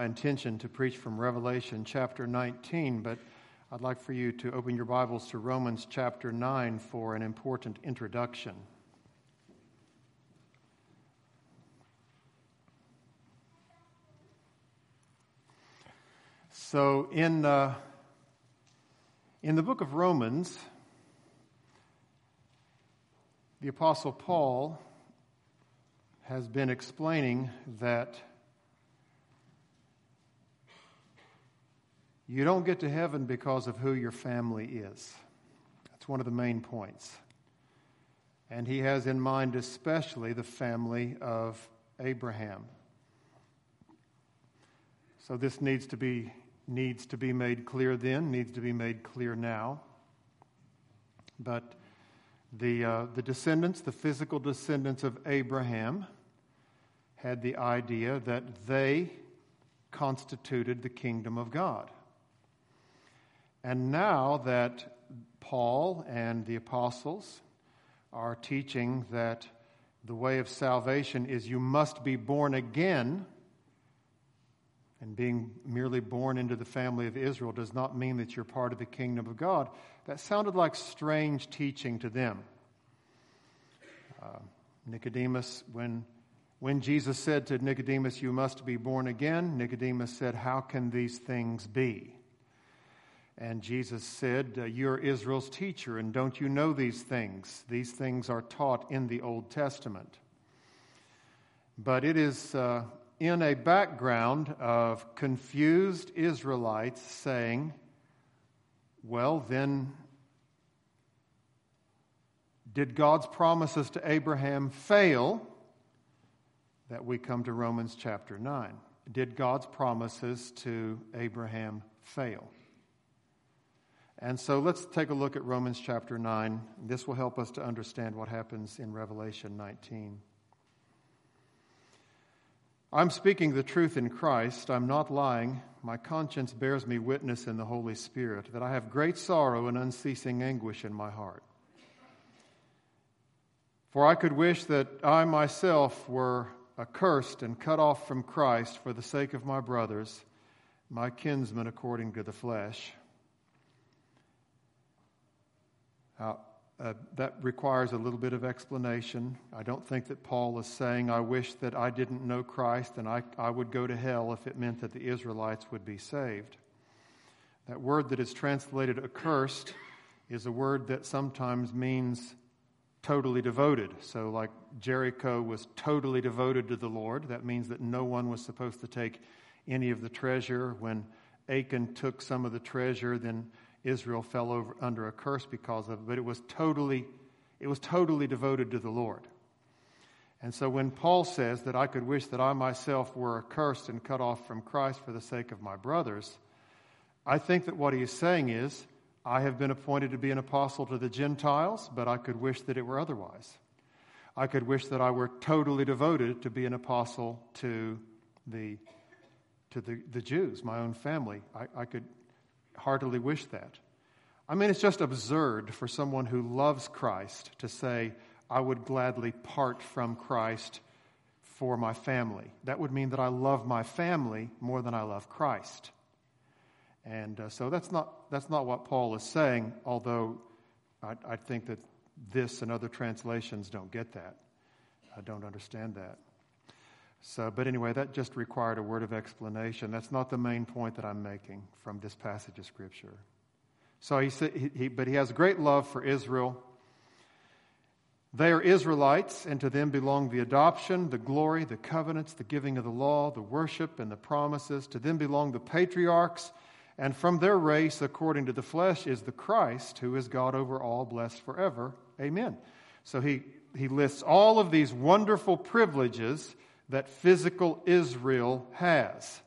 my intention to preach from Revelation chapter 19, but I'd like for you to open your Bibles to Romans chapter 9 for an important introduction. So, in, uh, in the book of Romans, the Apostle Paul has been explaining that you don't get to heaven because of who your family is. That's one of the main points. And he has in mind especially the family of Abraham. So this needs to be needs to be made clear then, needs to be made clear now. But the, uh, the descendants, the physical descendants of Abraham, had the idea that they constituted the kingdom of God. And now that Paul and the apostles are teaching that the way of salvation is you must be born again, and being merely born into the family of Israel does not mean that you're part of the kingdom of God. That sounded like strange teaching to them. Uh, Nicodemus, when, when Jesus said to Nicodemus, You must be born again, Nicodemus said, How can these things be? And Jesus said, uh, You're Israel's teacher, and don't you know these things? These things are taught in the Old Testament. But it is uh, in a background of confused Israelites saying, Well, then, did God's promises to Abraham fail? That we come to Romans chapter 9. Did God's promises to Abraham fail? And so let's take a look at Romans chapter 9. This will help us to understand what happens in Revelation 19. I'm speaking the truth in Christ. I'm not lying. My conscience bears me witness in the Holy Spirit that I have great sorrow and unceasing anguish in my heart. For I could wish that I myself were accursed and cut off from Christ for the sake of my brothers, my kinsmen according to the flesh Uh, uh, that requires a little bit of explanation. I don't think that Paul is saying, I wish that I didn't know Christ and I, I would go to hell if it meant that the Israelites would be saved. That word that is translated accursed is a word that sometimes means totally devoted. So, like Jericho was totally devoted to the Lord, that means that no one was supposed to take any of the treasure. When Achan took some of the treasure, then Israel fell over under a curse because of but it was totally, it was totally devoted to the Lord. And so when Paul says that I could wish that I myself were accursed and cut off from Christ for the sake of my brothers, I think that what he is saying is, I have been appointed to be an apostle to the Gentiles, but I could wish that it were otherwise. I could wish that I were totally devoted to be an apostle to the, to the, the Jews, my own family. I, I could heartily wish that. I mean, it's just absurd for someone who loves Christ to say, I would gladly part from Christ for my family. That would mean that I love my family more than I love Christ. And uh, so that's not, that's not what Paul is saying, although I, I think that this and other translations don't get that. I don't understand that. So, but anyway, that just required a word of explanation. That's not the main point that I'm making from this passage of Scripture. So he said, he, but he has great love for Israel. They are Israelites, and to them belong the adoption, the glory, the covenants, the giving of the law, the worship, and the promises. To them belong the patriarchs, and from their race, according to the flesh, is the Christ, who is God over all, blessed forever. Amen. So he, he lists all of these wonderful privileges that physical Israel has.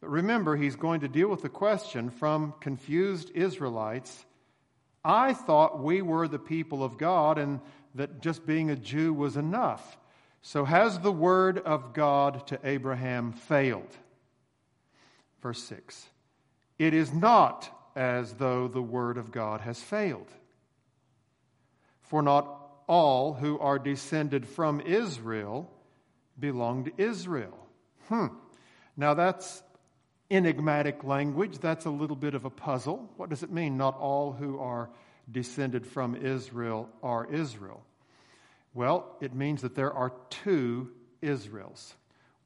But remember, he's going to deal with the question from confused Israelites. I thought we were the people of God and that just being a Jew was enough. So, has the word of God to Abraham failed? Verse 6 It is not as though the word of God has failed. For not all who are descended from Israel belong to Israel. Hmm. Now, that's enigmatic language. That's a little bit of a puzzle. What does it mean? Not all who are descended from Israel are Israel. Well, it means that there are two Israels.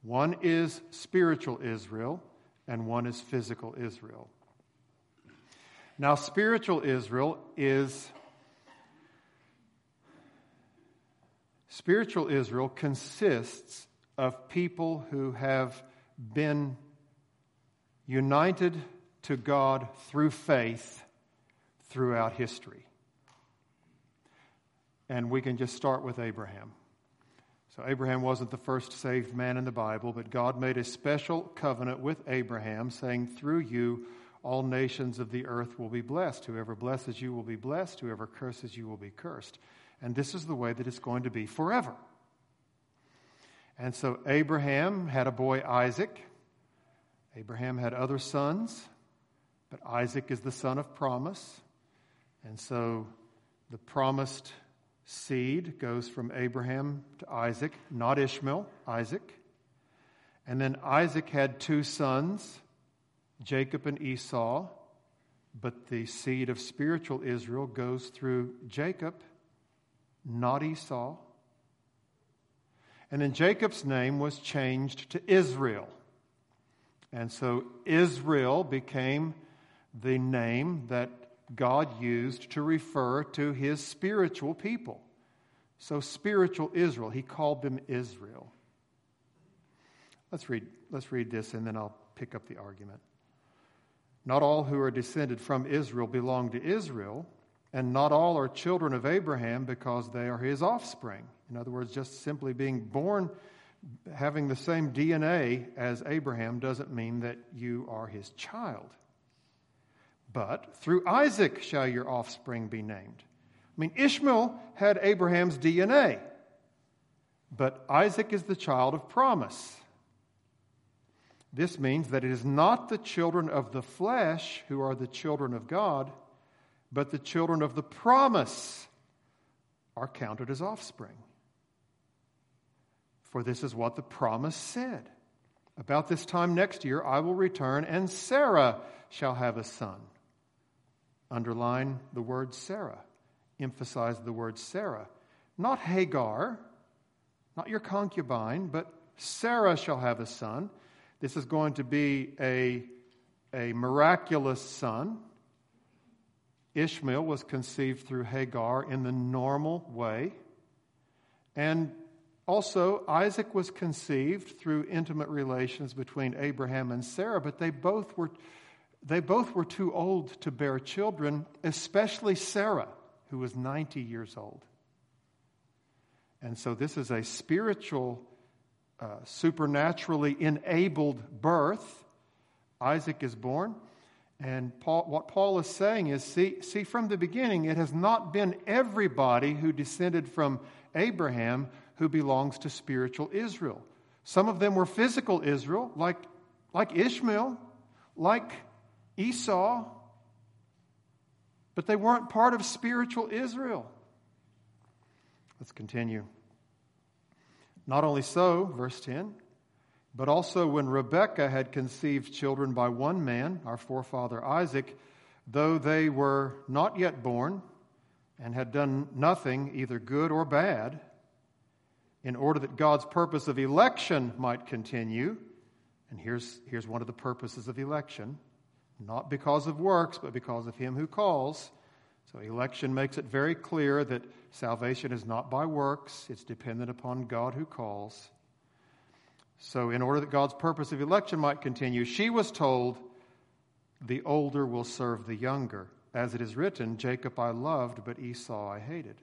One is spiritual Israel, and one is physical Israel. Now, spiritual Israel is spiritual Israel consists of people who have been united to God through faith throughout history. And we can just start with Abraham. So, Abraham wasn't the first saved man in the Bible, but God made a special covenant with Abraham, saying, Through you, all nations of the earth will be blessed. Whoever blesses you will be blessed. Whoever curses you will be cursed. And this is the way that it's going to be forever. And so, Abraham had a boy, Isaac. Abraham had other sons, but Isaac is the son of promise. And so the promised seed goes from Abraham to Isaac, not Ishmael, Isaac. And then Isaac had two sons, Jacob and Esau, but the seed of spiritual Israel goes through Jacob, not Esau. And then Jacob's name was changed to Israel. And so Israel became the name that God used to refer to his spiritual people. So, spiritual Israel, he called them Israel. Let's read, let's read this and then I'll pick up the argument. Not all who are descended from Israel belong to Israel, and not all are children of Abraham because they are his offspring. In other words, just simply being born having the same DNA as Abraham doesn't mean that you are his child. But through Isaac shall your offspring be named. I mean, Ishmael had Abraham's DNA, but Isaac is the child of promise. This means that it is not the children of the flesh who are the children of God, but the children of the promise are counted as offspring. For this is what the promise said. About this time next year, I will return, and Sarah shall have a son. Underline the word Sarah. Emphasize the word Sarah. Not Hagar, not your concubine, but Sarah shall have a son. This is going to be a, a miraculous son. Ishmael was conceived through Hagar in the normal way. And also, Isaac was conceived through intimate relations between Abraham and Sarah, but they both were, they both were too old to bear children, especially Sarah, who was 90 years old. And so, this is a spiritual, uh, supernaturally enabled birth. Isaac is born. And Paul, what Paul is saying is see, see, from the beginning, it has not been everybody who descended from Abraham who belongs to spiritual Israel. Some of them were physical Israel, like, like Ishmael, like Esau, but they weren't part of spiritual Israel. Let's continue. Not only so, verse 10, but also when Rebekah had conceived children by one man, our forefather Isaac, though they were not yet born and had done nothing, either good or bad, in order that God's purpose of election might continue. And here's, here's one of the purposes of election not because of works, but because of Him who calls. So, election makes it very clear that salvation is not by works, it's dependent upon God who calls. So, in order that God's purpose of election might continue, she was told, The older will serve the younger. As it is written, Jacob I loved, but Esau I hated.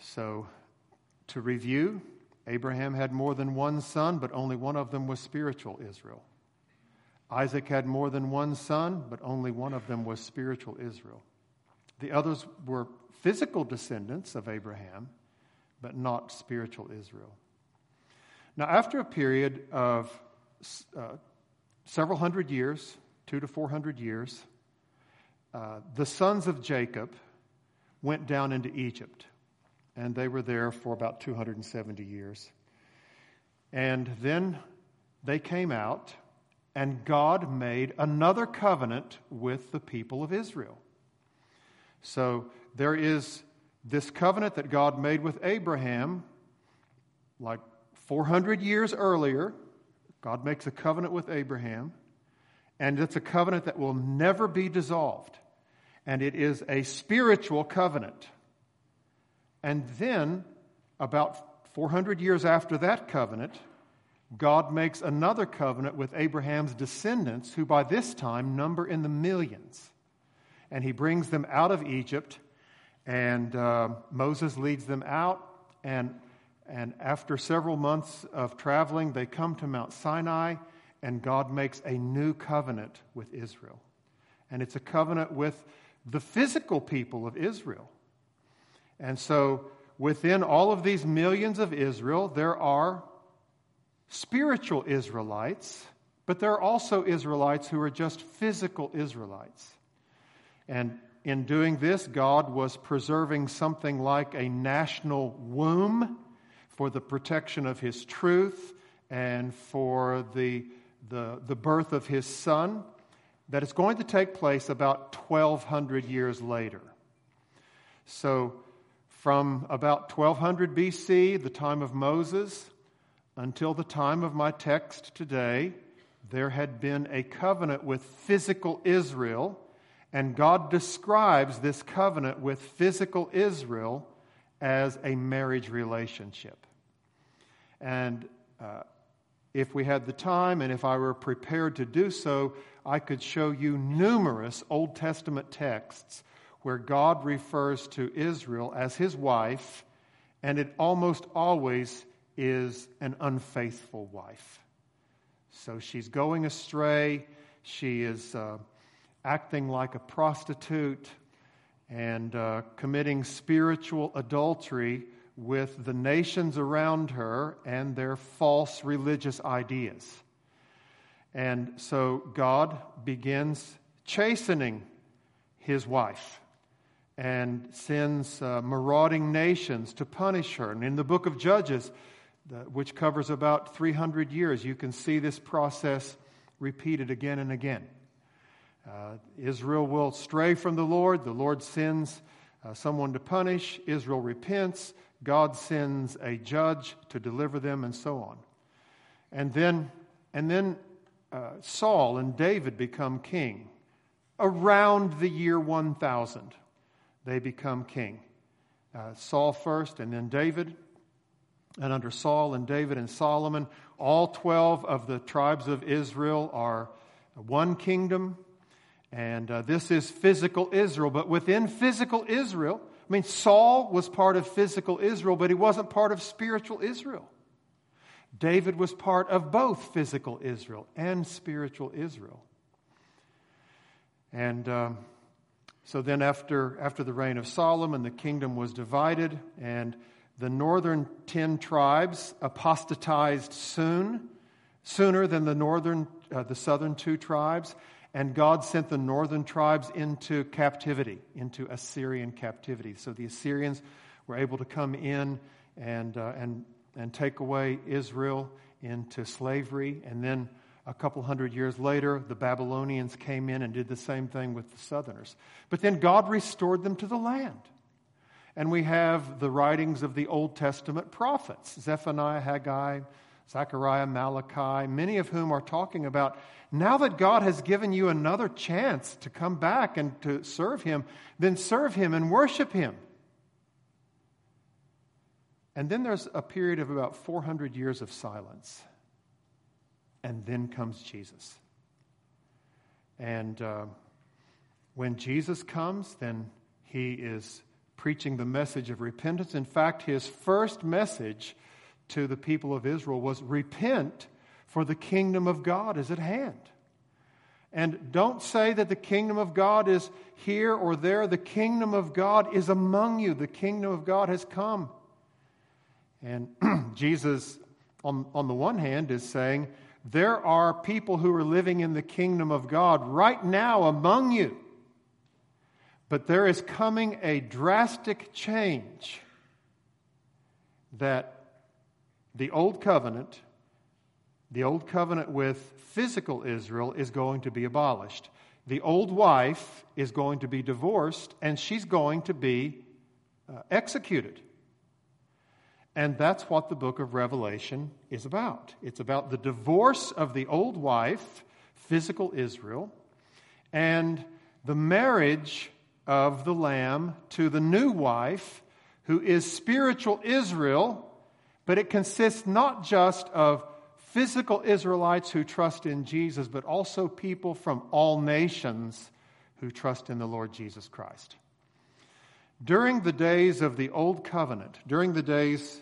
So, to review, Abraham had more than one son, but only one of them was spiritual Israel. Isaac had more than one son, but only one of them was spiritual Israel. The others were physical descendants of Abraham, but not spiritual Israel. Now, after a period of uh, several hundred years, two to four hundred years, uh, the sons of Jacob went down into Egypt and they were there for about 270 years. And then they came out, and God made another covenant with the people of Israel. So there is this covenant that God made with Abraham, like 400 years earlier. God makes a covenant with Abraham, and it's a covenant that will never be dissolved. And it is a spiritual covenant. And then, about 400 years after that covenant, God makes another covenant with Abraham's descendants, who by this time number in the millions. And he brings them out of Egypt, and uh, Moses leads them out. And, and after several months of traveling, they come to Mount Sinai, and God makes a new covenant with Israel. And it's a covenant with the physical people of Israel. And so, within all of these millions of Israel, there are spiritual Israelites, but there are also Israelites who are just physical Israelites. And in doing this, God was preserving something like a national womb for the protection of His truth and for the, the, the birth of His Son that is going to take place about 1,200 years later. So, from about 1200 BC, the time of Moses, until the time of my text today, there had been a covenant with physical Israel, and God describes this covenant with physical Israel as a marriage relationship. And uh, if we had the time and if I were prepared to do so, I could show you numerous Old Testament texts where God refers to Israel as his wife, and it almost always is an unfaithful wife. So she's going astray. She is uh, acting like a prostitute and uh, committing spiritual adultery with the nations around her and their false religious ideas. And so God begins chastening his wife and sends uh, marauding nations to punish her. And in the book of Judges, which covers about 300 years, you can see this process repeated again and again. Uh, Israel will stray from the Lord. The Lord sends uh, someone to punish. Israel repents. God sends a judge to deliver them, and so on. And then, and then uh, Saul and David become king. Around the year 1000, they become king. Uh, Saul first, and then David. And under Saul and David and Solomon, all 12 of the tribes of Israel are one kingdom. And uh, this is physical Israel. But within physical Israel, I mean, Saul was part of physical Israel, but he wasn't part of spiritual Israel. David was part of both physical Israel and spiritual Israel. And um, so then, after, after the reign of Solomon, the kingdom was divided, and the northern ten tribes apostatized soon, sooner than the northern, uh, the southern two tribes, and God sent the northern tribes into captivity, into Assyrian captivity. So the Assyrians were able to come in and, uh, and, and take away Israel into slavery. And then a couple hundred years later, the Babylonians came in and did the same thing with the southerners. But then God restored them to the land. And we have the writings of the Old Testament prophets Zephaniah, Haggai, Zechariah, Malachi, many of whom are talking about now that God has given you another chance to come back and to serve Him, then serve Him and worship Him. And then there's a period of about 400 years of silence. And then comes Jesus. And uh, when Jesus comes, then He is preaching the message of repentance. In fact, his first message to the people of Israel was repent, for the kingdom of God is at hand. And don't say that the kingdom of God is here or there. The kingdom of God is among you. The kingdom of God has come. And Jesus, on, on the one hand, is saying, There are people who are living in the kingdom of God right now among you. But there is coming a drastic change that the old covenant the old covenant with physical Israel is going to be abolished. The old wife is going to be divorced and she's going to be uh, executed. And that's what the book of Revelation is about. It's about the divorce of the old wife, physical Israel, and the marriage of the Lamb to the new wife, who is spiritual Israel, but it consists not just of physical Israelites who trust in Jesus, but also people from all nations who trust in the Lord Jesus Christ. During the days of the Old Covenant, during the days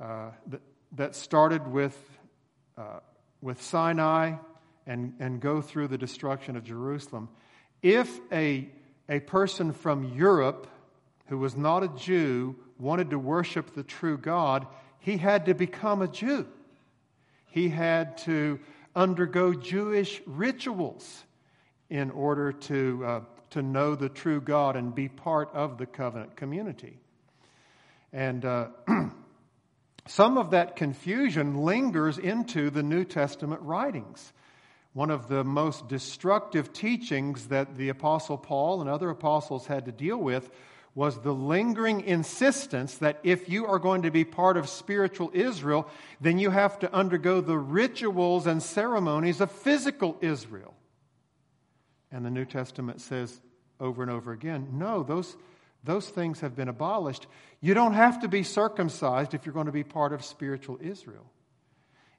uh, that, that, started with, uh, with Sinai and, and go through the destruction of Jerusalem, if a, a person from Europe who was not a Jew wanted to worship the true God, he had to become a Jew. He had to undergo Jewish rituals in order to, uh, to know the true God and be part of the covenant community. And uh, some of that confusion lingers into the New Testament writings. One of the most destructive teachings that the Apostle Paul and other apostles had to deal with was the lingering insistence that if you are going to be part of spiritual Israel, then you have to undergo the rituals and ceremonies of physical Israel. And the New Testament says over and over again no, those, those things have been abolished. You don't have to be circumcised if you're going to be part of spiritual Israel.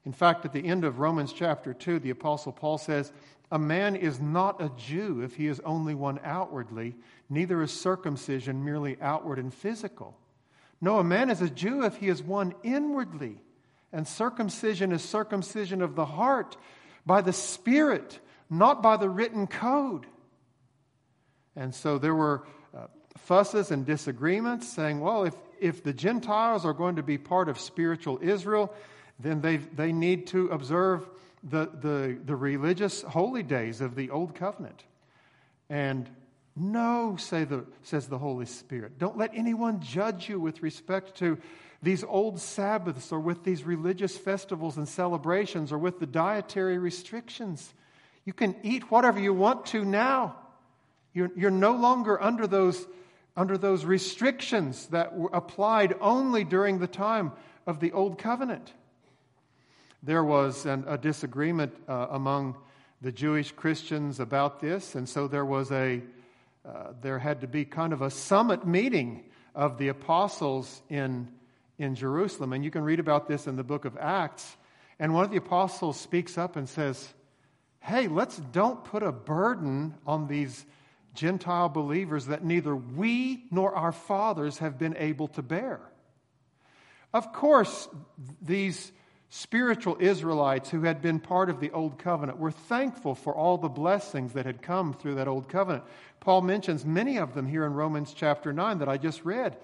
In fact, at the end of Romans chapter 2, the Apostle Paul says, A man is not a Jew if he is only one outwardly, neither is circumcision merely outward and physical. No, a man is a Jew if he is one inwardly, and circumcision is circumcision of the heart by the Spirit not by the written code. And so there were uh, fusses and disagreements saying, well, if, if the Gentiles are going to be part of spiritual Israel, then they, they need to observe the, the, the religious holy days of the Old Covenant. And no, say the, says the Holy Spirit. Don't let anyone judge you with respect to these old Sabbaths or with these religious festivals and celebrations or with the dietary restrictions. You can eat whatever you want to now. You're, you're no longer under those, under those restrictions that were applied only during the time of the Old Covenant. There was an, a disagreement uh, among the Jewish Christians about this, and so there was a uh, there had to be kind of a summit meeting of the apostles in in Jerusalem, and you can read about this in the book of Acts. And one of the apostles speaks up and says, hey, let's don't put a burden on these Gentile believers that neither we nor our fathers have been able to bear. Of course, these spiritual Israelites who had been part of the Old Covenant were thankful for all the blessings that had come through that Old Covenant. Paul mentions many of them here in Romans chapter 9 that I just read.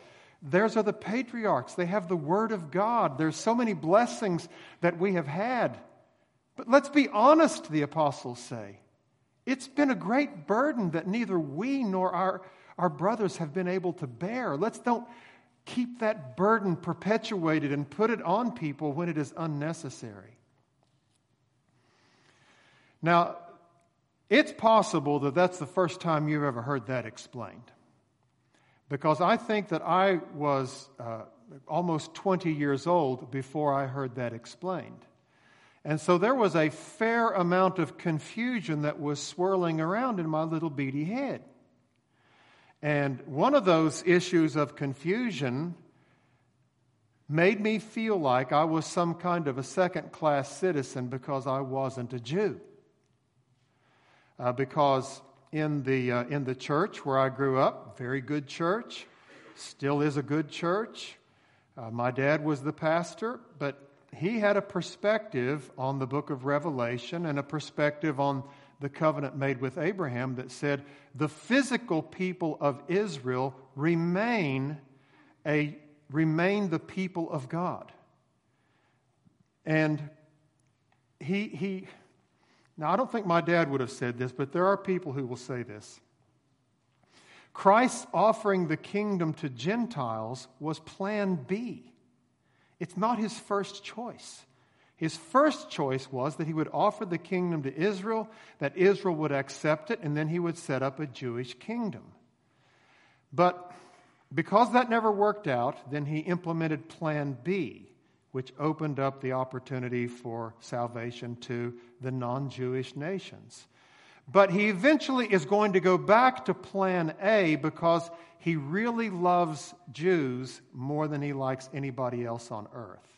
Theirs are the patriarchs. They have the Word of God. There's so many blessings that we have had. But let's be honest, the apostles say. It's been a great burden that neither we nor our, our brothers have been able to bear. Let's don't keep that burden perpetuated and put it on people when it is unnecessary. Now, it's possible that that's the first time you've ever heard that explained. Because I think that I was uh, almost 20 years old before I heard that explained. And so there was a fair amount of confusion that was swirling around in my little beady head. And one of those issues of confusion made me feel like I was some kind of a second class citizen because I wasn't a Jew. Uh, because in the, uh, in the church where I grew up, very good church, still is a good church. Uh, my dad was the pastor, but he had a perspective on the book of Revelation and a perspective on the covenant made with Abraham that said the physical people of Israel remain a remain the people of God. And he he now I don't think my dad would have said this, but there are people who will say this. Christ offering the kingdom to Gentiles was plan B. It's not his first choice. His first choice was that he would offer the kingdom to Israel, that Israel would accept it, and then he would set up a Jewish kingdom. But because that never worked out, then he implemented Plan B, which opened up the opportunity for salvation to the non Jewish nations. But he eventually is going to go back to Plan A because he really loves Jews more than he likes anybody else on earth.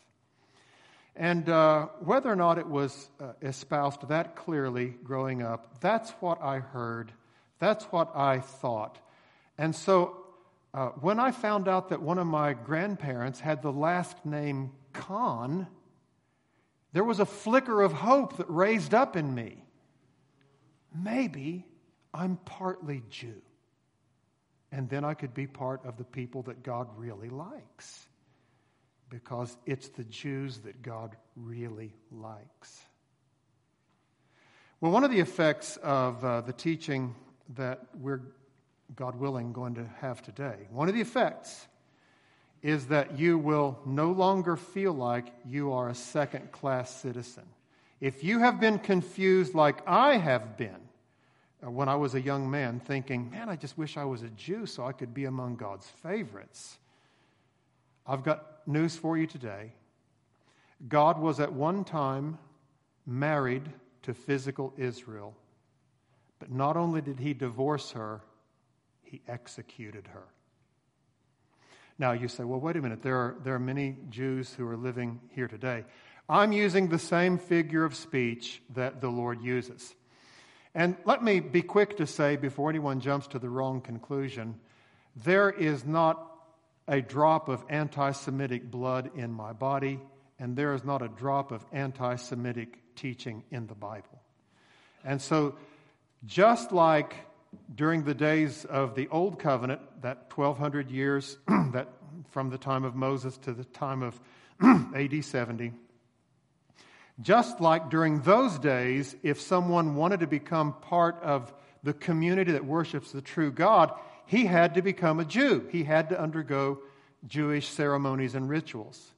And uh, whether or not it was uh, espoused that clearly growing up, that's what I heard. That's what I thought. And so uh, when I found out that one of my grandparents had the last name Kahn, there was a flicker of hope that raised up in me. Maybe I'm partly Jew. And then I could be part of the people that God really likes because it's the Jews that God really likes. Well, one of the effects of uh, the teaching that we're, God willing, going to have today, one of the effects is that you will no longer feel like you are a second class citizen. If you have been confused like I have been uh, when I was a young man, thinking, man, I just wish I was a Jew so I could be among God's favorites, I've got news for you today. God was at one time married to physical Israel, but not only did he divorce her, he executed her. Now you say, well, wait a minute, there are, there are many Jews who are living here today. I'm using the same figure of speech that the Lord uses. And let me be quick to say, before anyone jumps to the wrong conclusion, there is not a drop of anti Semitic blood in my body, and there is not a drop of anti Semitic teaching in the Bible. And so, just like during the days of the Old Covenant, that 1200 years that from the time of Moses to the time of AD 70, just like during those days, if someone wanted to become part of the community that worships the true God, he had to become a Jew. He had to undergo Jewish ceremonies and rituals.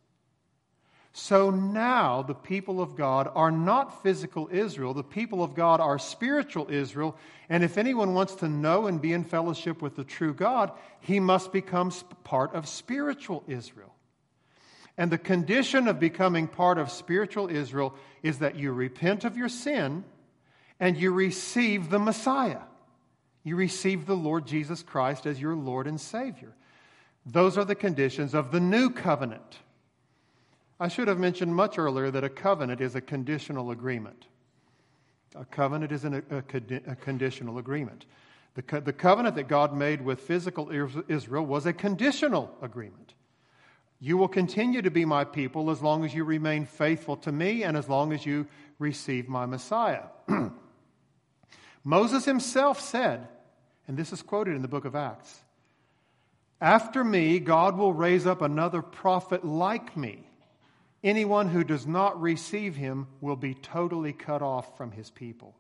So now the people of God are not physical Israel. The people of God are spiritual Israel. And if anyone wants to know and be in fellowship with the true God, he must become part of spiritual Israel. And the condition of becoming part of spiritual Israel is that you repent of your sin and you receive the Messiah. You receive the Lord Jesus Christ as your Lord and Savior. Those are the conditions of the new covenant. I should have mentioned much earlier that a covenant is a conditional agreement. A covenant is an, a, a, conditional agreement. The, co- the covenant that God made with physical Israel was a conditional agreement. You will continue to be my people as long as you remain faithful to me and as long as you receive my Messiah. Moses himself said, and this is quoted in the book of Acts After me, God will raise up another prophet like me. Anyone who does not receive him will be totally cut off from his people.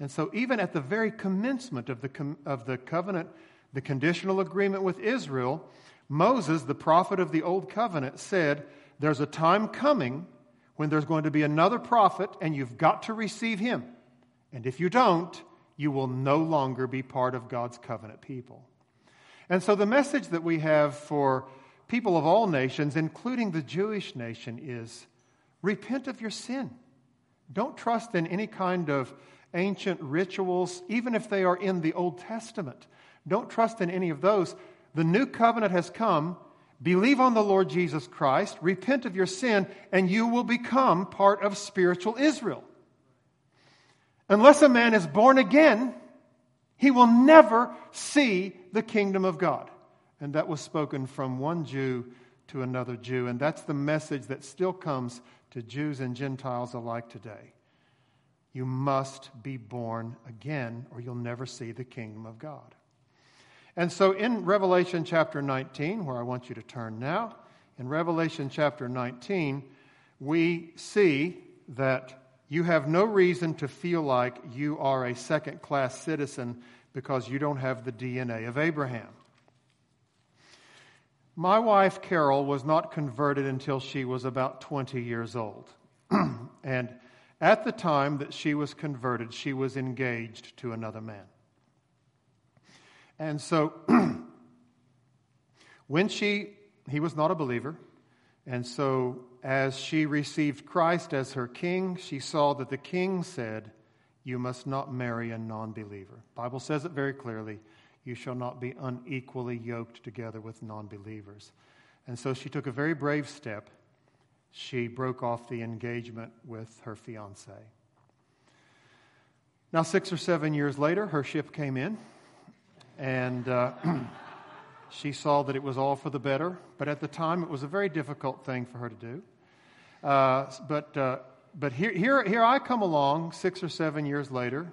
And so, even at the very commencement of the, of the covenant, the conditional agreement with Israel, Moses, the prophet of the Old Covenant, said, There's a time coming when there's going to be another prophet, and you've got to receive him. And if you don't, you will no longer be part of God's covenant people. And so the message that we have for people of all nations, including the Jewish nation, is repent of your sin. Don't trust in any kind of ancient rituals, even if they are in the Old Testament. Don't trust in any of those the new covenant has come. Believe on the Lord Jesus Christ, repent of your sin, and you will become part of spiritual Israel. Unless a man is born again, he will never see the kingdom of God. And that was spoken from one Jew to another Jew. And that's the message that still comes to Jews and Gentiles alike today. You must be born again, or you'll never see the kingdom of God. And so in Revelation chapter 19, where I want you to turn now, in Revelation chapter 19, we see that you have no reason to feel like you are a second class citizen because you don't have the DNA of Abraham. My wife, Carol, was not converted until she was about 20 years old. and at the time that she was converted, she was engaged to another man. And so, when she, he was not a believer, and so as she received Christ as her king, she saw that the king said, You must not marry a non believer. Bible says it very clearly you shall not be unequally yoked together with non believers. And so she took a very brave step. She broke off the engagement with her fiance. Now, six or seven years later, her ship came in, and uh, she saw that it was all for the better. But at the time, it was a very difficult thing for her to do. Uh, but uh, but here, here, here I come along six or seven years later,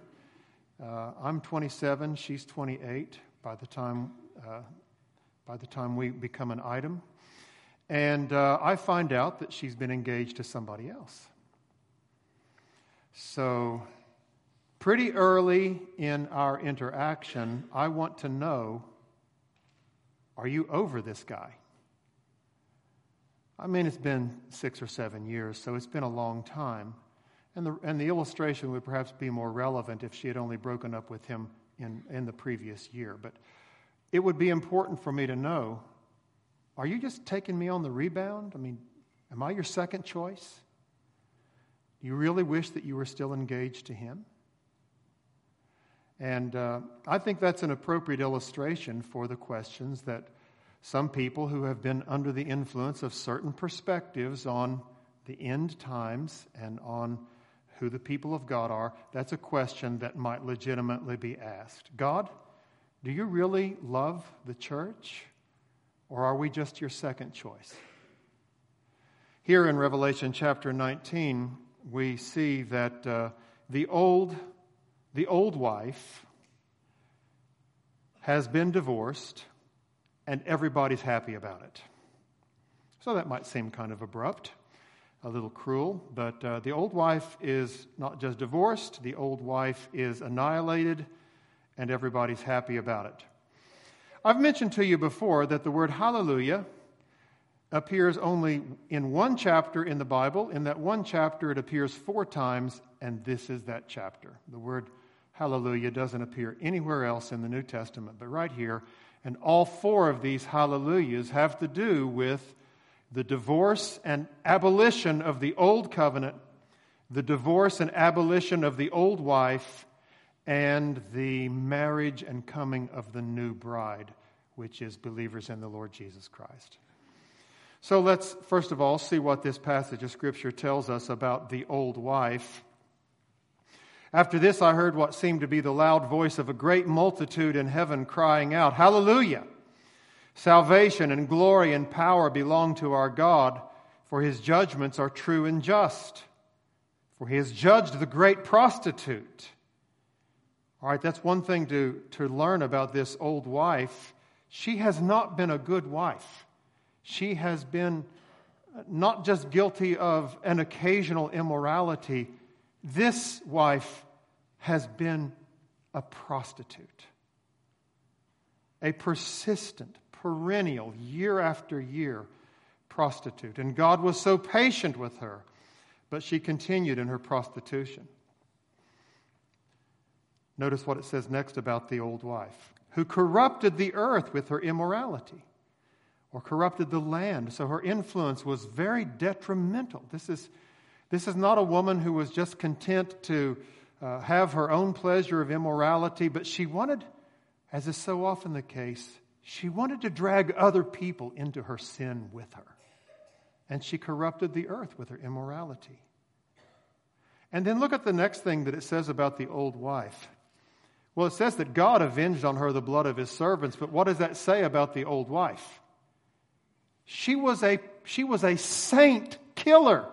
uh, I'm 27, she's 28 by the time, uh, by the time we become an item. And uh, I find out that she's been engaged to somebody else. So, pretty early in our interaction, I want to know are you over this guy? I mean, it's been six or seven years, so it's been a long time. And the, and the illustration would perhaps be more relevant if she had only broken up with him in, in the previous year. But it would be important for me to know are you just taking me on the rebound? I mean, am I your second choice? Do you really wish that you were still engaged to him? And uh, I think that's an appropriate illustration for the questions that some people who have been under the influence of certain perspectives on the end times and on who the people of God are, that's a question that might legitimately be asked. God, do you really love the church? Or are we just your second choice? Here in Revelation chapter 19, we see that uh, the, old, the old wife has been divorced, and everybody's happy about it. So that might seem kind of abrupt a little cruel, but uh, the old wife is not just divorced, the old wife is annihilated, and everybody's happy about it. I've mentioned to you before that the word hallelujah appears only in one chapter in the Bible. In that one chapter, it appears four times, and this is that chapter. The word hallelujah doesn't appear anywhere else in the New Testament, but right here. And all four of these hallelujahs have to do with the divorce and abolition of the old covenant, the divorce and abolition of the old wife, and the marriage and coming of the new bride, which is believers in the Lord Jesus Christ. So let's first of all see what this passage of Scripture tells us about the old wife. After this, I heard what seemed to be the loud voice of a great multitude in heaven crying out, Hallelujah! Salvation and glory and power belong to our God, for his judgments are true and just. For he has judged the great prostitute. All right, that's one thing to, to learn about this old wife. She has not been a good wife. She has been not just guilty of an occasional immorality, this wife has been a prostitute, a persistent, perennial, year after year prostitute. And God was so patient with her, but she continued in her prostitution. Notice what it says next about the old wife, who corrupted the earth with her immorality or corrupted the land. So her influence was very detrimental. This is, this is not a woman who was just content to uh, have her own pleasure of immorality, but she wanted, as is so often the case, she wanted to drag other people into her sin with her. And she corrupted the earth with her immorality. And then look at the next thing that it says about the old wife. Well, it says that God avenged on her the blood of his servants, but what does that say about the old wife? She was a, she was a saint killer.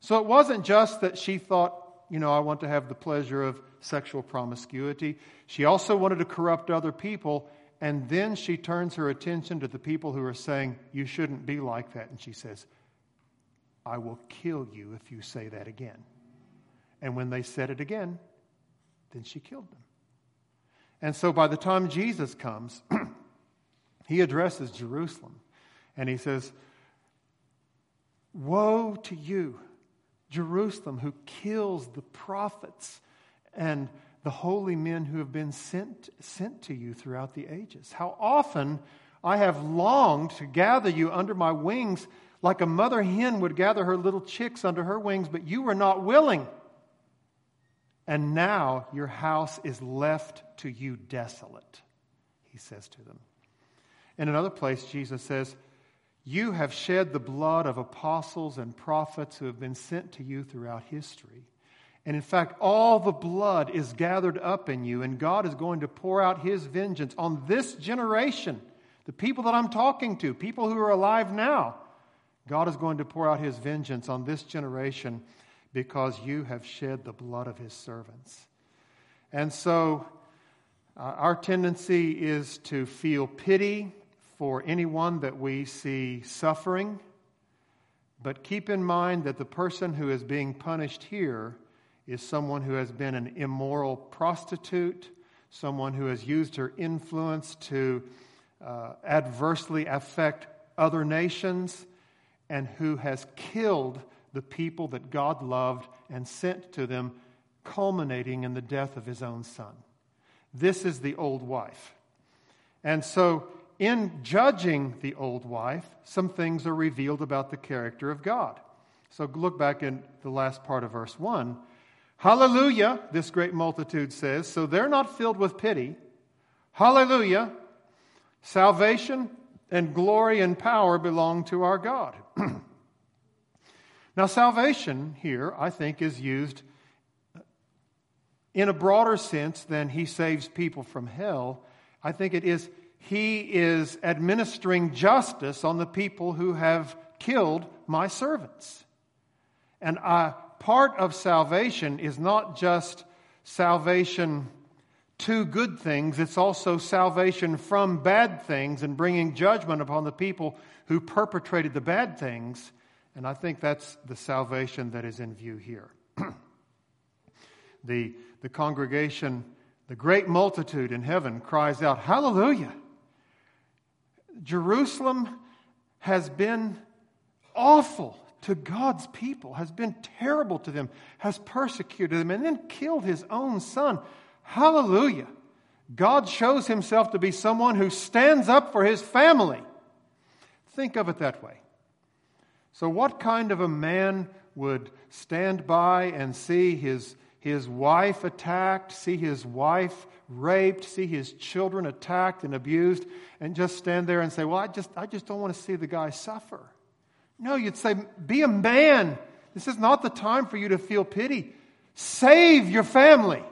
So it wasn't just that she thought, you know, I want to have the pleasure of sexual promiscuity. She also wanted to corrupt other people, and then she turns her attention to the people who are saying, You shouldn't be like that. And she says, I will kill you if you say that again. And when they said it again, then she killed them. And so by the time Jesus comes, he addresses Jerusalem and he says, Woe to you, Jerusalem, who kills the prophets and the holy men who have been sent, sent to you throughout the ages. How often I have longed to gather you under my wings like a mother hen would gather her little chicks under her wings, but you were not willing. And now your house is left to you desolate, he says to them. In another place, Jesus says, You have shed the blood of apostles and prophets who have been sent to you throughout history. And in fact, all the blood is gathered up in you, and God is going to pour out his vengeance on this generation, the people that I'm talking to, people who are alive now. God is going to pour out his vengeance on this generation because you have shed the blood of his servants. And so, uh, our tendency is to feel pity for anyone that we see suffering. But keep in mind that the person who is being punished here is someone who has been an immoral prostitute, someone who has used her influence to uh, adversely affect other nations, and who has killed the people that God loved and sent to them, culminating in the death of his own son. This is the old wife. And so, in judging the old wife, some things are revealed about the character of God. So, look back in the last part of verse 1 Hallelujah, this great multitude says. So they're not filled with pity. Hallelujah. Salvation and glory and power belong to our God. now, salvation here, I think, is used in a broader sense than he saves people from hell. I think it is he is administering justice on the people who have killed my servants. And I, part of salvation is not just salvation to good things, it's also salvation from bad things and bringing judgment upon the people who perpetrated the bad things. And I think that's the salvation that is in view here. the, the congregation, the great multitude in heaven cries out, Hallelujah! Jerusalem has been awful to God's people, has been terrible to them, has persecuted them, and then killed his own son. Hallelujah. God shows himself to be someone who stands up for his family. Think of it that way. So, what kind of a man would stand by and see his, his wife attacked, see his wife raped, see his children attacked and abused, and just stand there and say, Well, I just, I just don't want to see the guy suffer? No, you'd say, be a man. This is not the time for you to feel pity. Save your family.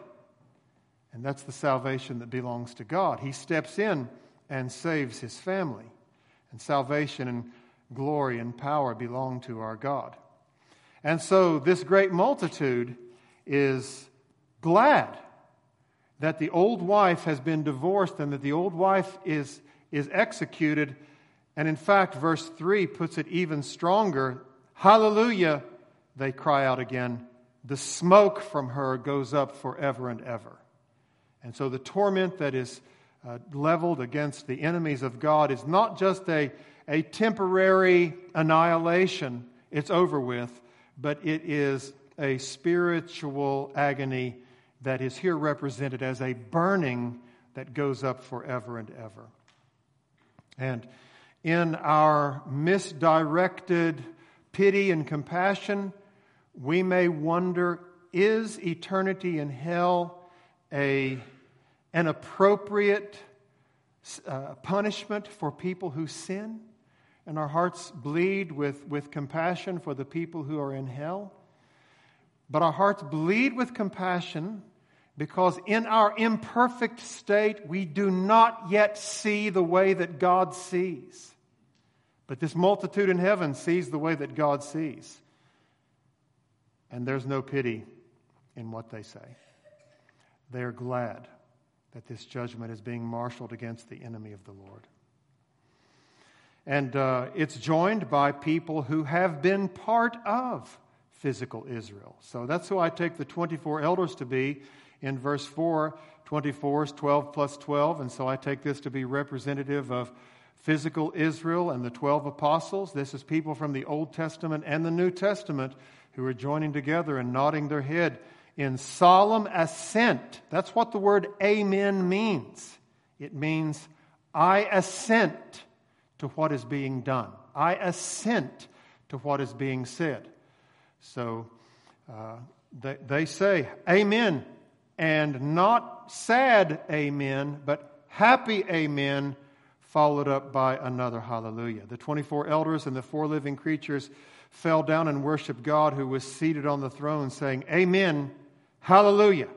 And that's the salvation that belongs to God. He steps in and saves his family. And salvation and glory and power belong to our God. And so this great multitude is glad that the old wife has been divorced and that the old wife is, is executed and in fact, verse 3 puts it even stronger. Hallelujah, they cry out again. The smoke from her goes up forever and ever. And so the torment that is uh, leveled against the enemies of God is not just a, a temporary annihilation, it's over with, but it is a spiritual agony that is here represented as a burning that goes up forever and ever. And in our misdirected pity and compassion, we may wonder is eternity in hell a, an appropriate uh, punishment for people who sin? And our hearts bleed with, with compassion for the people who are in hell. But our hearts bleed with compassion because in our imperfect state, we do not yet see the way that God sees. But this multitude in heaven sees the way that God sees. And there's no pity in what they say. They are glad that this judgment is being marshaled against the enemy of the Lord. And uh, it's joined by people who have been part of physical Israel. So that's who I take the 24 elders to be in verse 4. 24 is 12 plus 12, and so I take this to be representative of physical Israel and the 12 apostles. This is people from the Old Testament and the New Testament who are joining together and nodding their head in solemn assent. That's what the word amen means. It means, I assent to what is being done, I assent to what is being said. So uh, they, they say, Amen, and not sad Amen, but happy Amen, followed up by another Hallelujah. The 24 elders and the four living creatures fell down and worshiped God who was seated on the throne, saying, Amen, Hallelujah.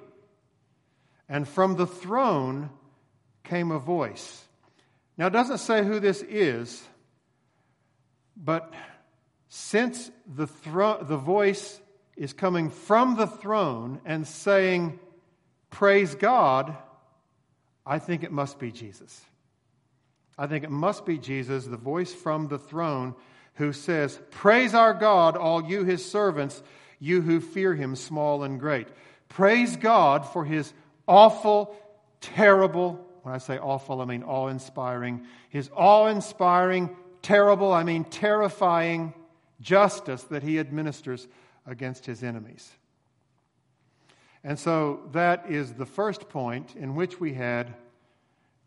And from the throne came a voice. Now, it doesn't say who this is, but since the, thro- the voice is coming from the throne and saying, Praise God, I think it must be Jesus. I think it must be Jesus, the voice from the throne, who says, Praise our God, all you his servants, you who fear him, small and great. Praise God for his awful, terrible, when I say awful, I mean awe inspiring, his awe inspiring, terrible, I mean terrifying justice that he administers against his enemies. And so that is the first point in which we had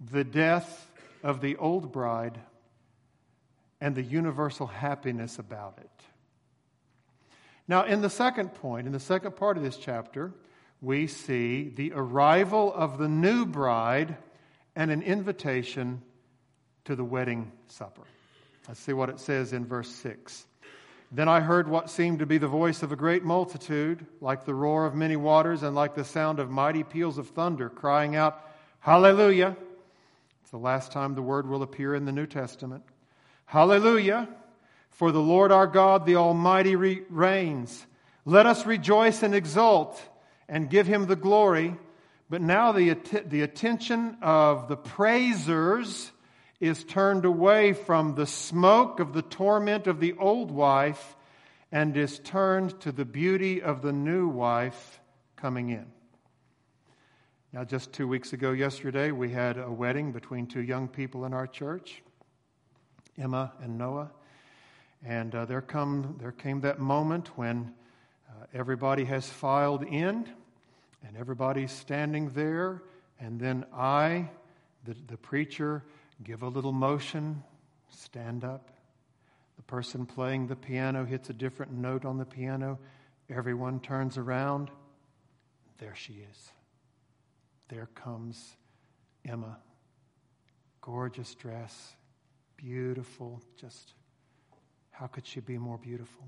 the death of the old bride and the universal happiness about it. Now, in the second point, in the second part of this chapter, we see the arrival of the new bride and an invitation to the wedding supper. Let's see what it says in verse 6. Then I heard what seemed to be the voice of a great multitude, like the roar of many waters and like the sound of mighty peals of thunder, crying out, Hallelujah! It's the last time the word will appear in the New Testament. Hallelujah! For the Lord our God, the Almighty, reigns. Let us rejoice and exult and give him the glory. But now the, the attention of the praisers is turned away from the smoke of the torment of the old wife and is turned to the beauty of the new wife coming in. Now, just two weeks ago, yesterday, we had a wedding between two young people in our church, Emma and Noah. And uh, there, come, there came that moment when uh, everybody has filed in and everybody's standing there. And then I, the, the preacher, give a little motion, stand up. The person playing the piano hits a different note on the piano. Everyone turns around. There she is. There comes Emma. Gorgeous dress, beautiful, just how could she be more beautiful?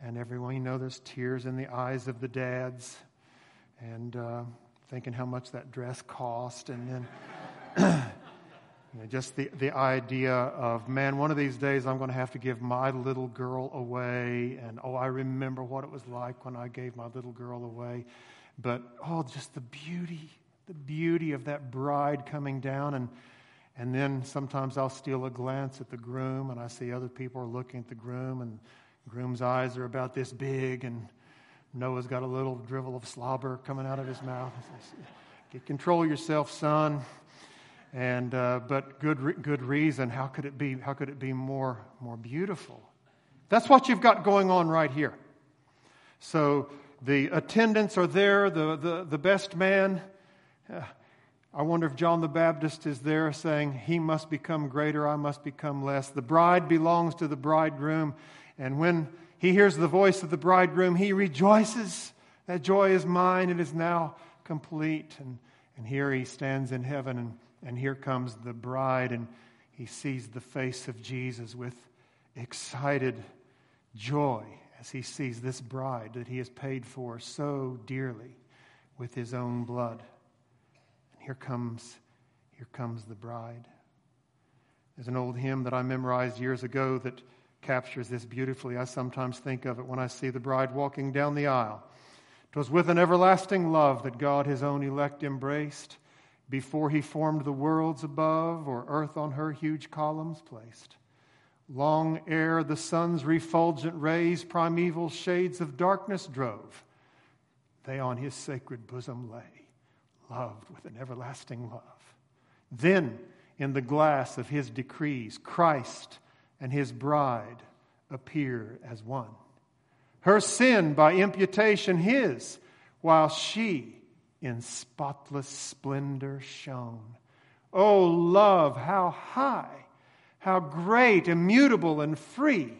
And everyone, you know, there's tears in the eyes of the dads, and uh, thinking how much that dress cost, and then Just the, the idea of, man, one of these days I'm going to have to give my little girl away. And oh, I remember what it was like when I gave my little girl away. But oh, just the beauty, the beauty of that bride coming down. And, and then sometimes I'll steal a glance at the groom and I see other people are looking at the groom and the groom's eyes are about this big and Noah's got a little drivel of slobber coming out of his mouth. Get control yourself, son. And, uh, but good, good reason. How could it be, how could it be more, more beautiful? That's what you've got going on right here. So the attendants are there, the, the, the best man. Uh, I wonder if John the Baptist is there saying, He must become greater, I must become less. The bride belongs to the bridegroom. And when he hears the voice of the bridegroom, he rejoices. That joy is mine, it is now complete. And, and here he stands in heaven and and here comes the bride, and he sees the face of Jesus with excited joy as he sees this bride that he has paid for so dearly with his own blood. And here comes, here comes the bride. There's an old hymn that I memorized years ago that captures this beautifully. I sometimes think of it when I see the bride walking down the aisle. It with an everlasting love that God his own elect embraced before he formed the worlds above or earth on her huge columns placed. Long ere the sun's refulgent rays primeval shades of darkness drove, they on his sacred bosom lay, loved with an everlasting love. Then, in the glass of his decrees. Christ and his bride appear as one. Her sin by imputation his, while she in spotless splendor shone. Oh, love, how high, how great, immutable, and free.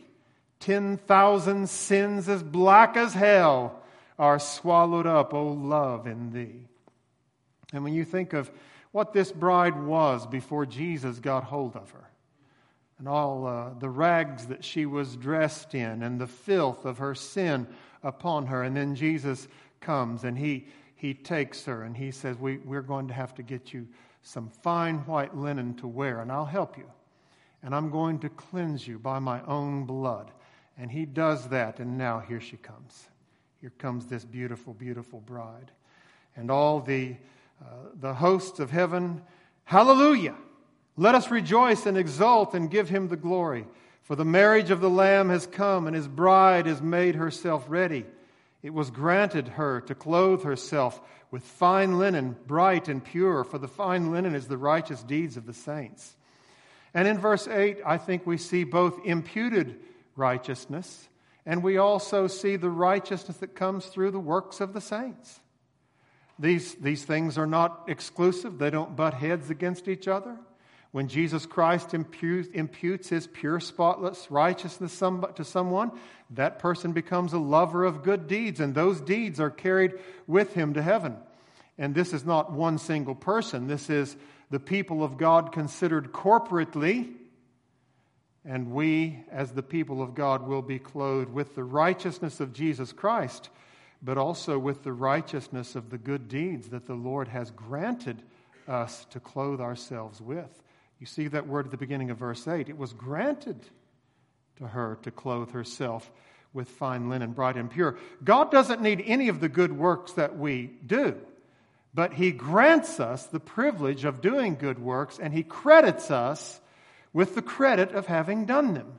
Ten thousand sins as black as hell are swallowed up, O oh, love, in thee. And when you think of what this bride was before Jesus got hold of her, and all uh, the rags that she was dressed in, and the filth of her sin upon her, and then Jesus comes and he, he takes her and he says, we, We're going to have to get you some fine white linen to wear, and I'll help you. And I'm going to cleanse you by my own blood. And he does that, and now here she comes. Here comes this beautiful, beautiful bride. And all the, uh, the hosts of heaven, hallelujah! Let us rejoice and exult and give him the glory. For the marriage of the Lamb has come, and his bride has made herself ready. It was granted her to clothe herself with fine linen, bright and pure, for the fine linen is the righteous deeds of the saints. And in verse 8, I think we see both imputed righteousness and we also see the righteousness that comes through the works of the saints. These, these things are not exclusive, they don't butt heads against each other. When Jesus Christ imputes, his pure, spotless righteousness to someone, that person becomes a lover of good deeds, and those deeds are carried with him to heaven. And this is not one single person, this is the people of God considered corporately and we, as the people of God, will be clothed with the righteousness of Jesus Christ, but also with the righteousness of the good deeds that the Lord has granted us to clothe ourselves with. You see that word at the beginning of verse 8. It was granted to her to clothe herself with fine linen, bright and pure. God doesn't need any of the good works that we do, but He grants us the privilege of doing good works, and He credits us with the credit of having done them,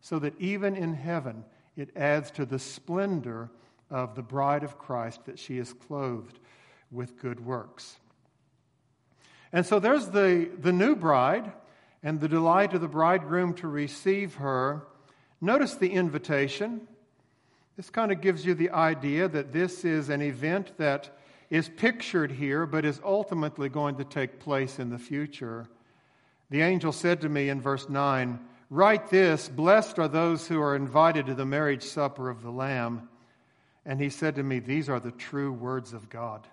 so that even in heaven it adds to the splendor of the bride of Christ that she is clothed with good works. And so there's the, the new bride and the delight of the bridegroom to receive her. Notice the invitation. This kind of gives you the idea that this is an event that is pictured here, but is ultimately going to take place in the future. The angel said to me in verse 9, Write this Blessed are those who are invited to the marriage supper of the Lamb. And he said to me, These are the true words of God.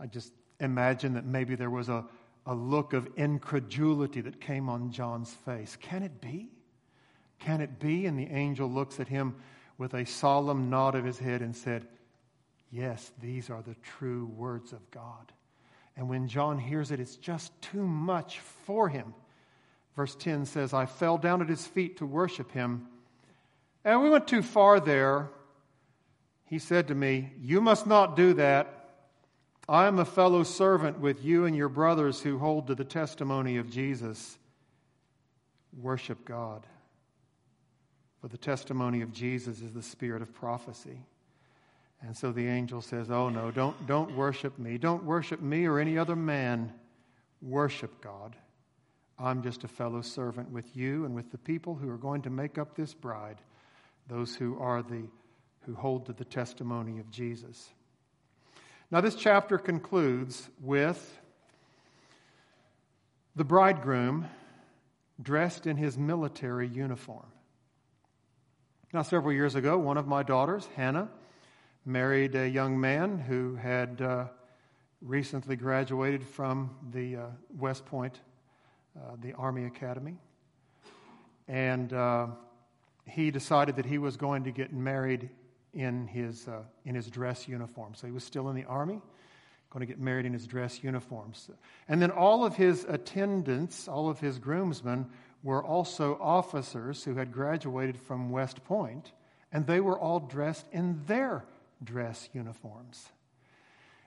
I just imagine that maybe there was a, a look of incredulity that came on John's face. Can it be? Can it be? And the angel looks at him with a solemn nod of his head and said, Yes, these are the true words of God. And when John hears it, it's just too much for him. Verse 10 says, I fell down at his feet to worship him. And we went too far there. He said to me, You must not do that. I am a fellow servant with you and your brothers who hold to the testimony of Jesus. Worship God. For the testimony of Jesus is the spirit of prophecy. And so the angel says, Oh, no, don't, don't worship me. Don't worship me or any other man. Worship God. I'm just a fellow servant with you and with the people who are going to make up this bride, those who are the who hold to the testimony of Jesus. Now, this chapter concludes with the bridegroom dressed in his military uniform. Now, several years ago, one of my daughters, Hannah, married a young man who had uh, recently graduated from the uh, West Point, uh, the Army Academy. And uh, he decided that he was going to get married in his, uh, in his dress uniform. So he was still in the Army, going to get married in his dress uniforms. And then all of his attendants, all of his groomsmen, were also officers who had graduated from West Point, and they were all dressed in their dress uniforms.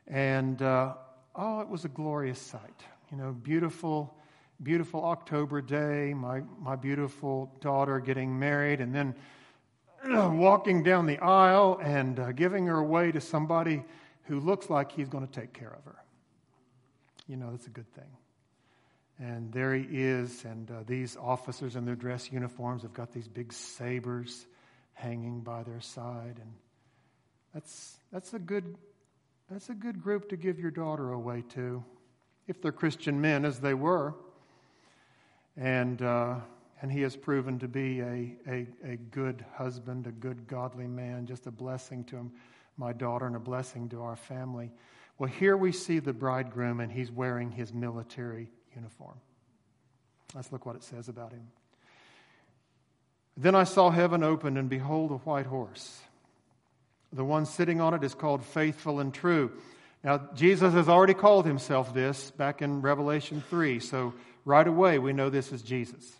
And uh, oh, it was a glorious sight. You know, beautiful, beautiful October day, my, my beautiful daughter getting married, and then walking down the aisle and uh, giving her away to somebody who looks like he's going to take care of her. You know, that's a good thing. And there he is, and uh, these officers in their dress uniforms have got these big sabers hanging by their side. And that's, that's, a good, that's a good group to give your daughter away to, if they're Christian men, as they were. And, uh, and he has proven to be a, a, a good husband, a good godly man, just a blessing to him, my daughter, and a blessing to our family. Well, here we see the bridegroom, and he's wearing his military uniform. Let's look what it says about him. Then I saw heaven opened, and behold, a white horse. The one sitting on it is called Faithful and True. Now, Jesus has already called himself this back in Revelation 3, so right away we know this is Jesus.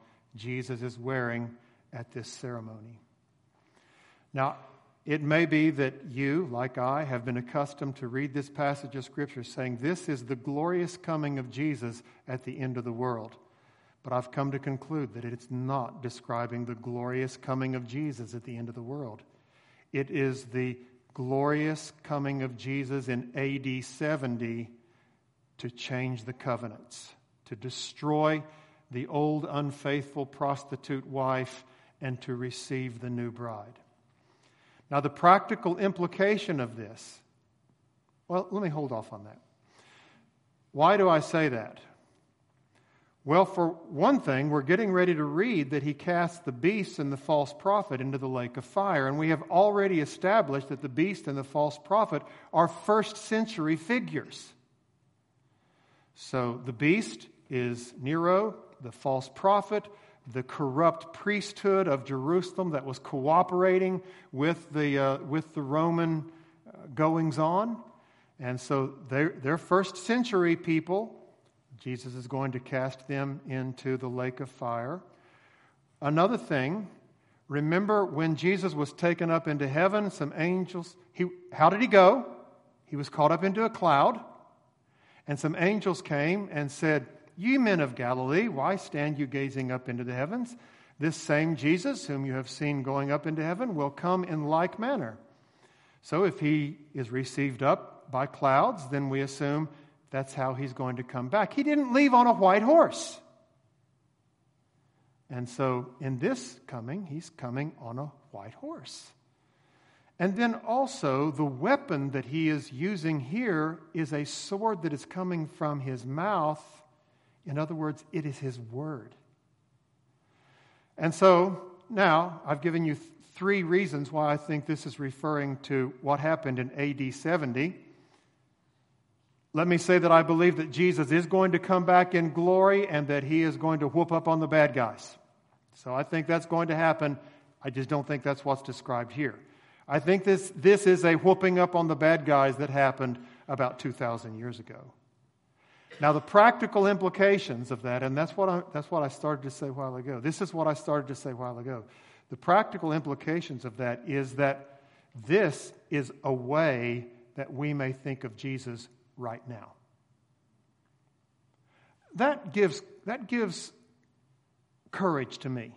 Jesus is wearing at this ceremony. Now, it may be that you, like I, have been accustomed to read this passage of Scripture saying this is the glorious coming of Jesus at the end of the world. But I've come to conclude that it's not describing the glorious coming of Jesus at the end of the world. It is the glorious coming of Jesus in AD 70 to change the covenants, to destroy the old unfaithful prostitute wife, and to receive the new bride. Now, the practical implication of this, well, let me hold off on that. Why do I say that? Well, for one thing, we're getting ready to read that he cast the beast and the false prophet into the lake of fire. And we have already established that the beast and the false prophet are first century figures. So the beast is Nero, the false prophet, the corrupt priesthood of Jerusalem that was cooperating with the, uh, with the Roman uh, goings on. And so they're, they're first century people. Jesus is going to cast them into the lake of fire. Another thing, remember when Jesus was taken up into heaven, some angels, he, how did he go? He was caught up into a cloud. And some angels came and said, Ye men of Galilee, why stand you gazing up into the heavens? This same Jesus, whom you have seen going up into heaven, will come in like manner. So if he is received up by clouds, then we assume that's how he's going to come back. He didn't leave on a white horse. And so in this coming, he's coming on a white horse. And then also, the weapon that he is using here is a sword that is coming from his mouth. In other words, it is his word. And so, now I've given you th- three reasons why I think this is referring to what happened in AD 70. Let me say that I believe that Jesus is going to come back in glory and that he is going to whoop up on the bad guys. So I think that's going to happen. I just don't think that's what's described here. I think this, this is a whooping up on the bad guys that happened about 2,000 years ago. Now, the practical implications of that, and that's what, I, that's what I started to say a while ago. This is what I started to say a while ago. The practical implications of that is that this is a way that we may think of Jesus right now. That gives, that gives courage to me.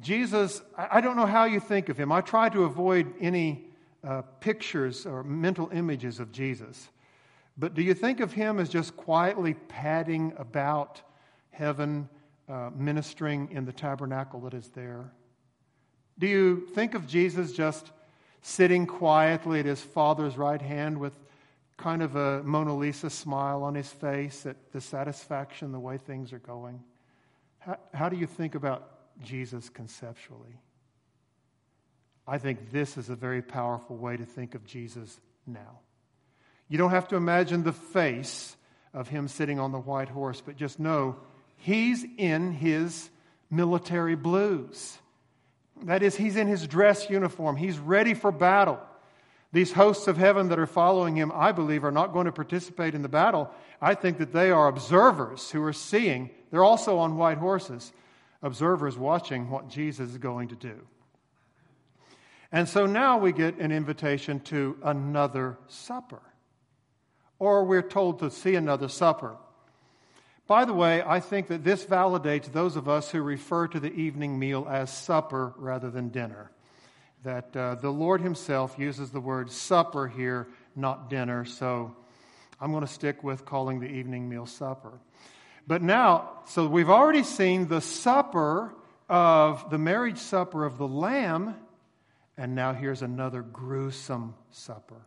Jesus, I don't know how you think of him. I try to avoid any uh, pictures or mental images of Jesus. But do you think of him as just quietly padding about heaven, uh, ministering in the tabernacle that is there? Do you think of Jesus just sitting quietly at his Father's right hand with kind of a Mona Lisa smile on his face at the satisfaction, the way things are going? How, how do you think about Jesus conceptually? I think this is a very powerful way to think of Jesus now. You don't have to imagine the face of him sitting on the white horse, but just know he's in his military blues. That is, he's in his dress uniform, he's ready for battle. These hosts of heaven that are following him, I believe, are not going to participate in the battle. I think that they are observers who are seeing. They're also on white horses, observers watching what Jesus is going to do. And so now we get an invitation to another supper, or we're told to see another supper. By the way, I think that this validates those of us who refer to the evening meal as supper rather than dinner. That uh, the Lord Himself uses the word supper here, not dinner, so I'm going to stick with calling the evening meal supper. But now, so we've already seen the supper of the marriage supper of the Lamb, and now here's another gruesome supper,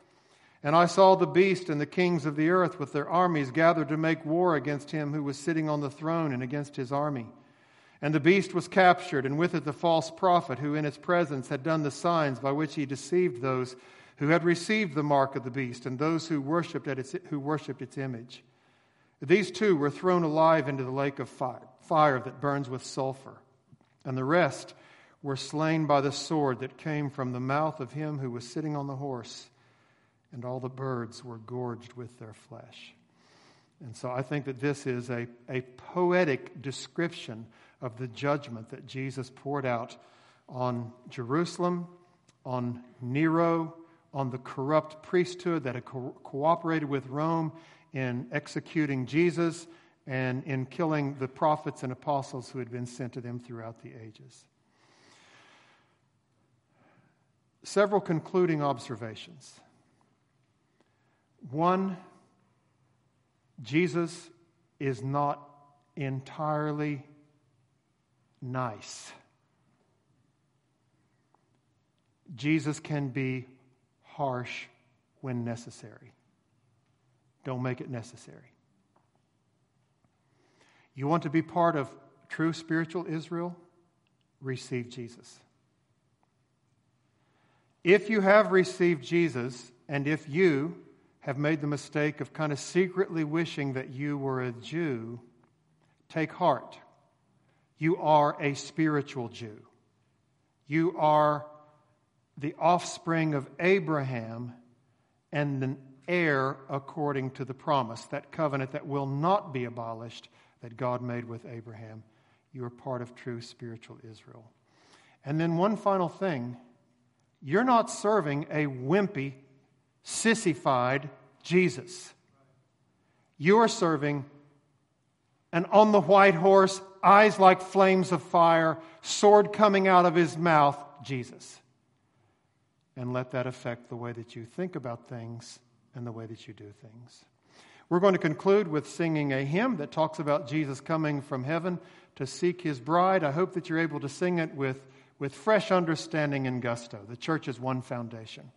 And I saw the beast and the kings of the earth with their armies gathered to make war against him who was sitting on the throne and against his army. And the beast was captured, and with it the false prophet, who in its presence had done the signs by which he deceived those who had received the mark of the beast and those who worshipped, its, who worshipped its image. These two were thrown alive into the lake of fire, fire that burns with sulfur. And the rest were slain by the sword that came from the mouth of him who was sitting on the horse, and all the birds were gorged with their flesh. And so I think that this is a, a poetic description of the judgment that Jesus poured out on Jerusalem, on Nero, on the corrupt priesthood that had co- cooperated with Rome in executing Jesus and in killing the prophets and apostles who had been sent to them throughout the ages. Several concluding observations. One, Jesus is not entirely nice. Jesus can be harsh when necessary. Don't make it necessary. You want to be part of true spiritual Israel? Receive Jesus. If you have received Jesus, and if you have made the mistake of kind of secretly wishing that you were a Jew, take heart. You are a spiritual Jew. You are the offspring of Abraham and an heir according to the promise, that covenant that will not be abolished that God made with Abraham. You are part of true spiritual Israel. And then, one final thing you're not serving a wimpy, sissified Jesus. You are serving and on the white horse, eyes like flames of fire, sword coming out of his mouth, Jesus. And let that affect the way that you think about things and the way that you do things. We're going to conclude with singing a hymn that talks about Jesus coming from heaven to seek his bride. I hope that you're able to sing it with, with fresh understanding and gusto. The church is one foundation.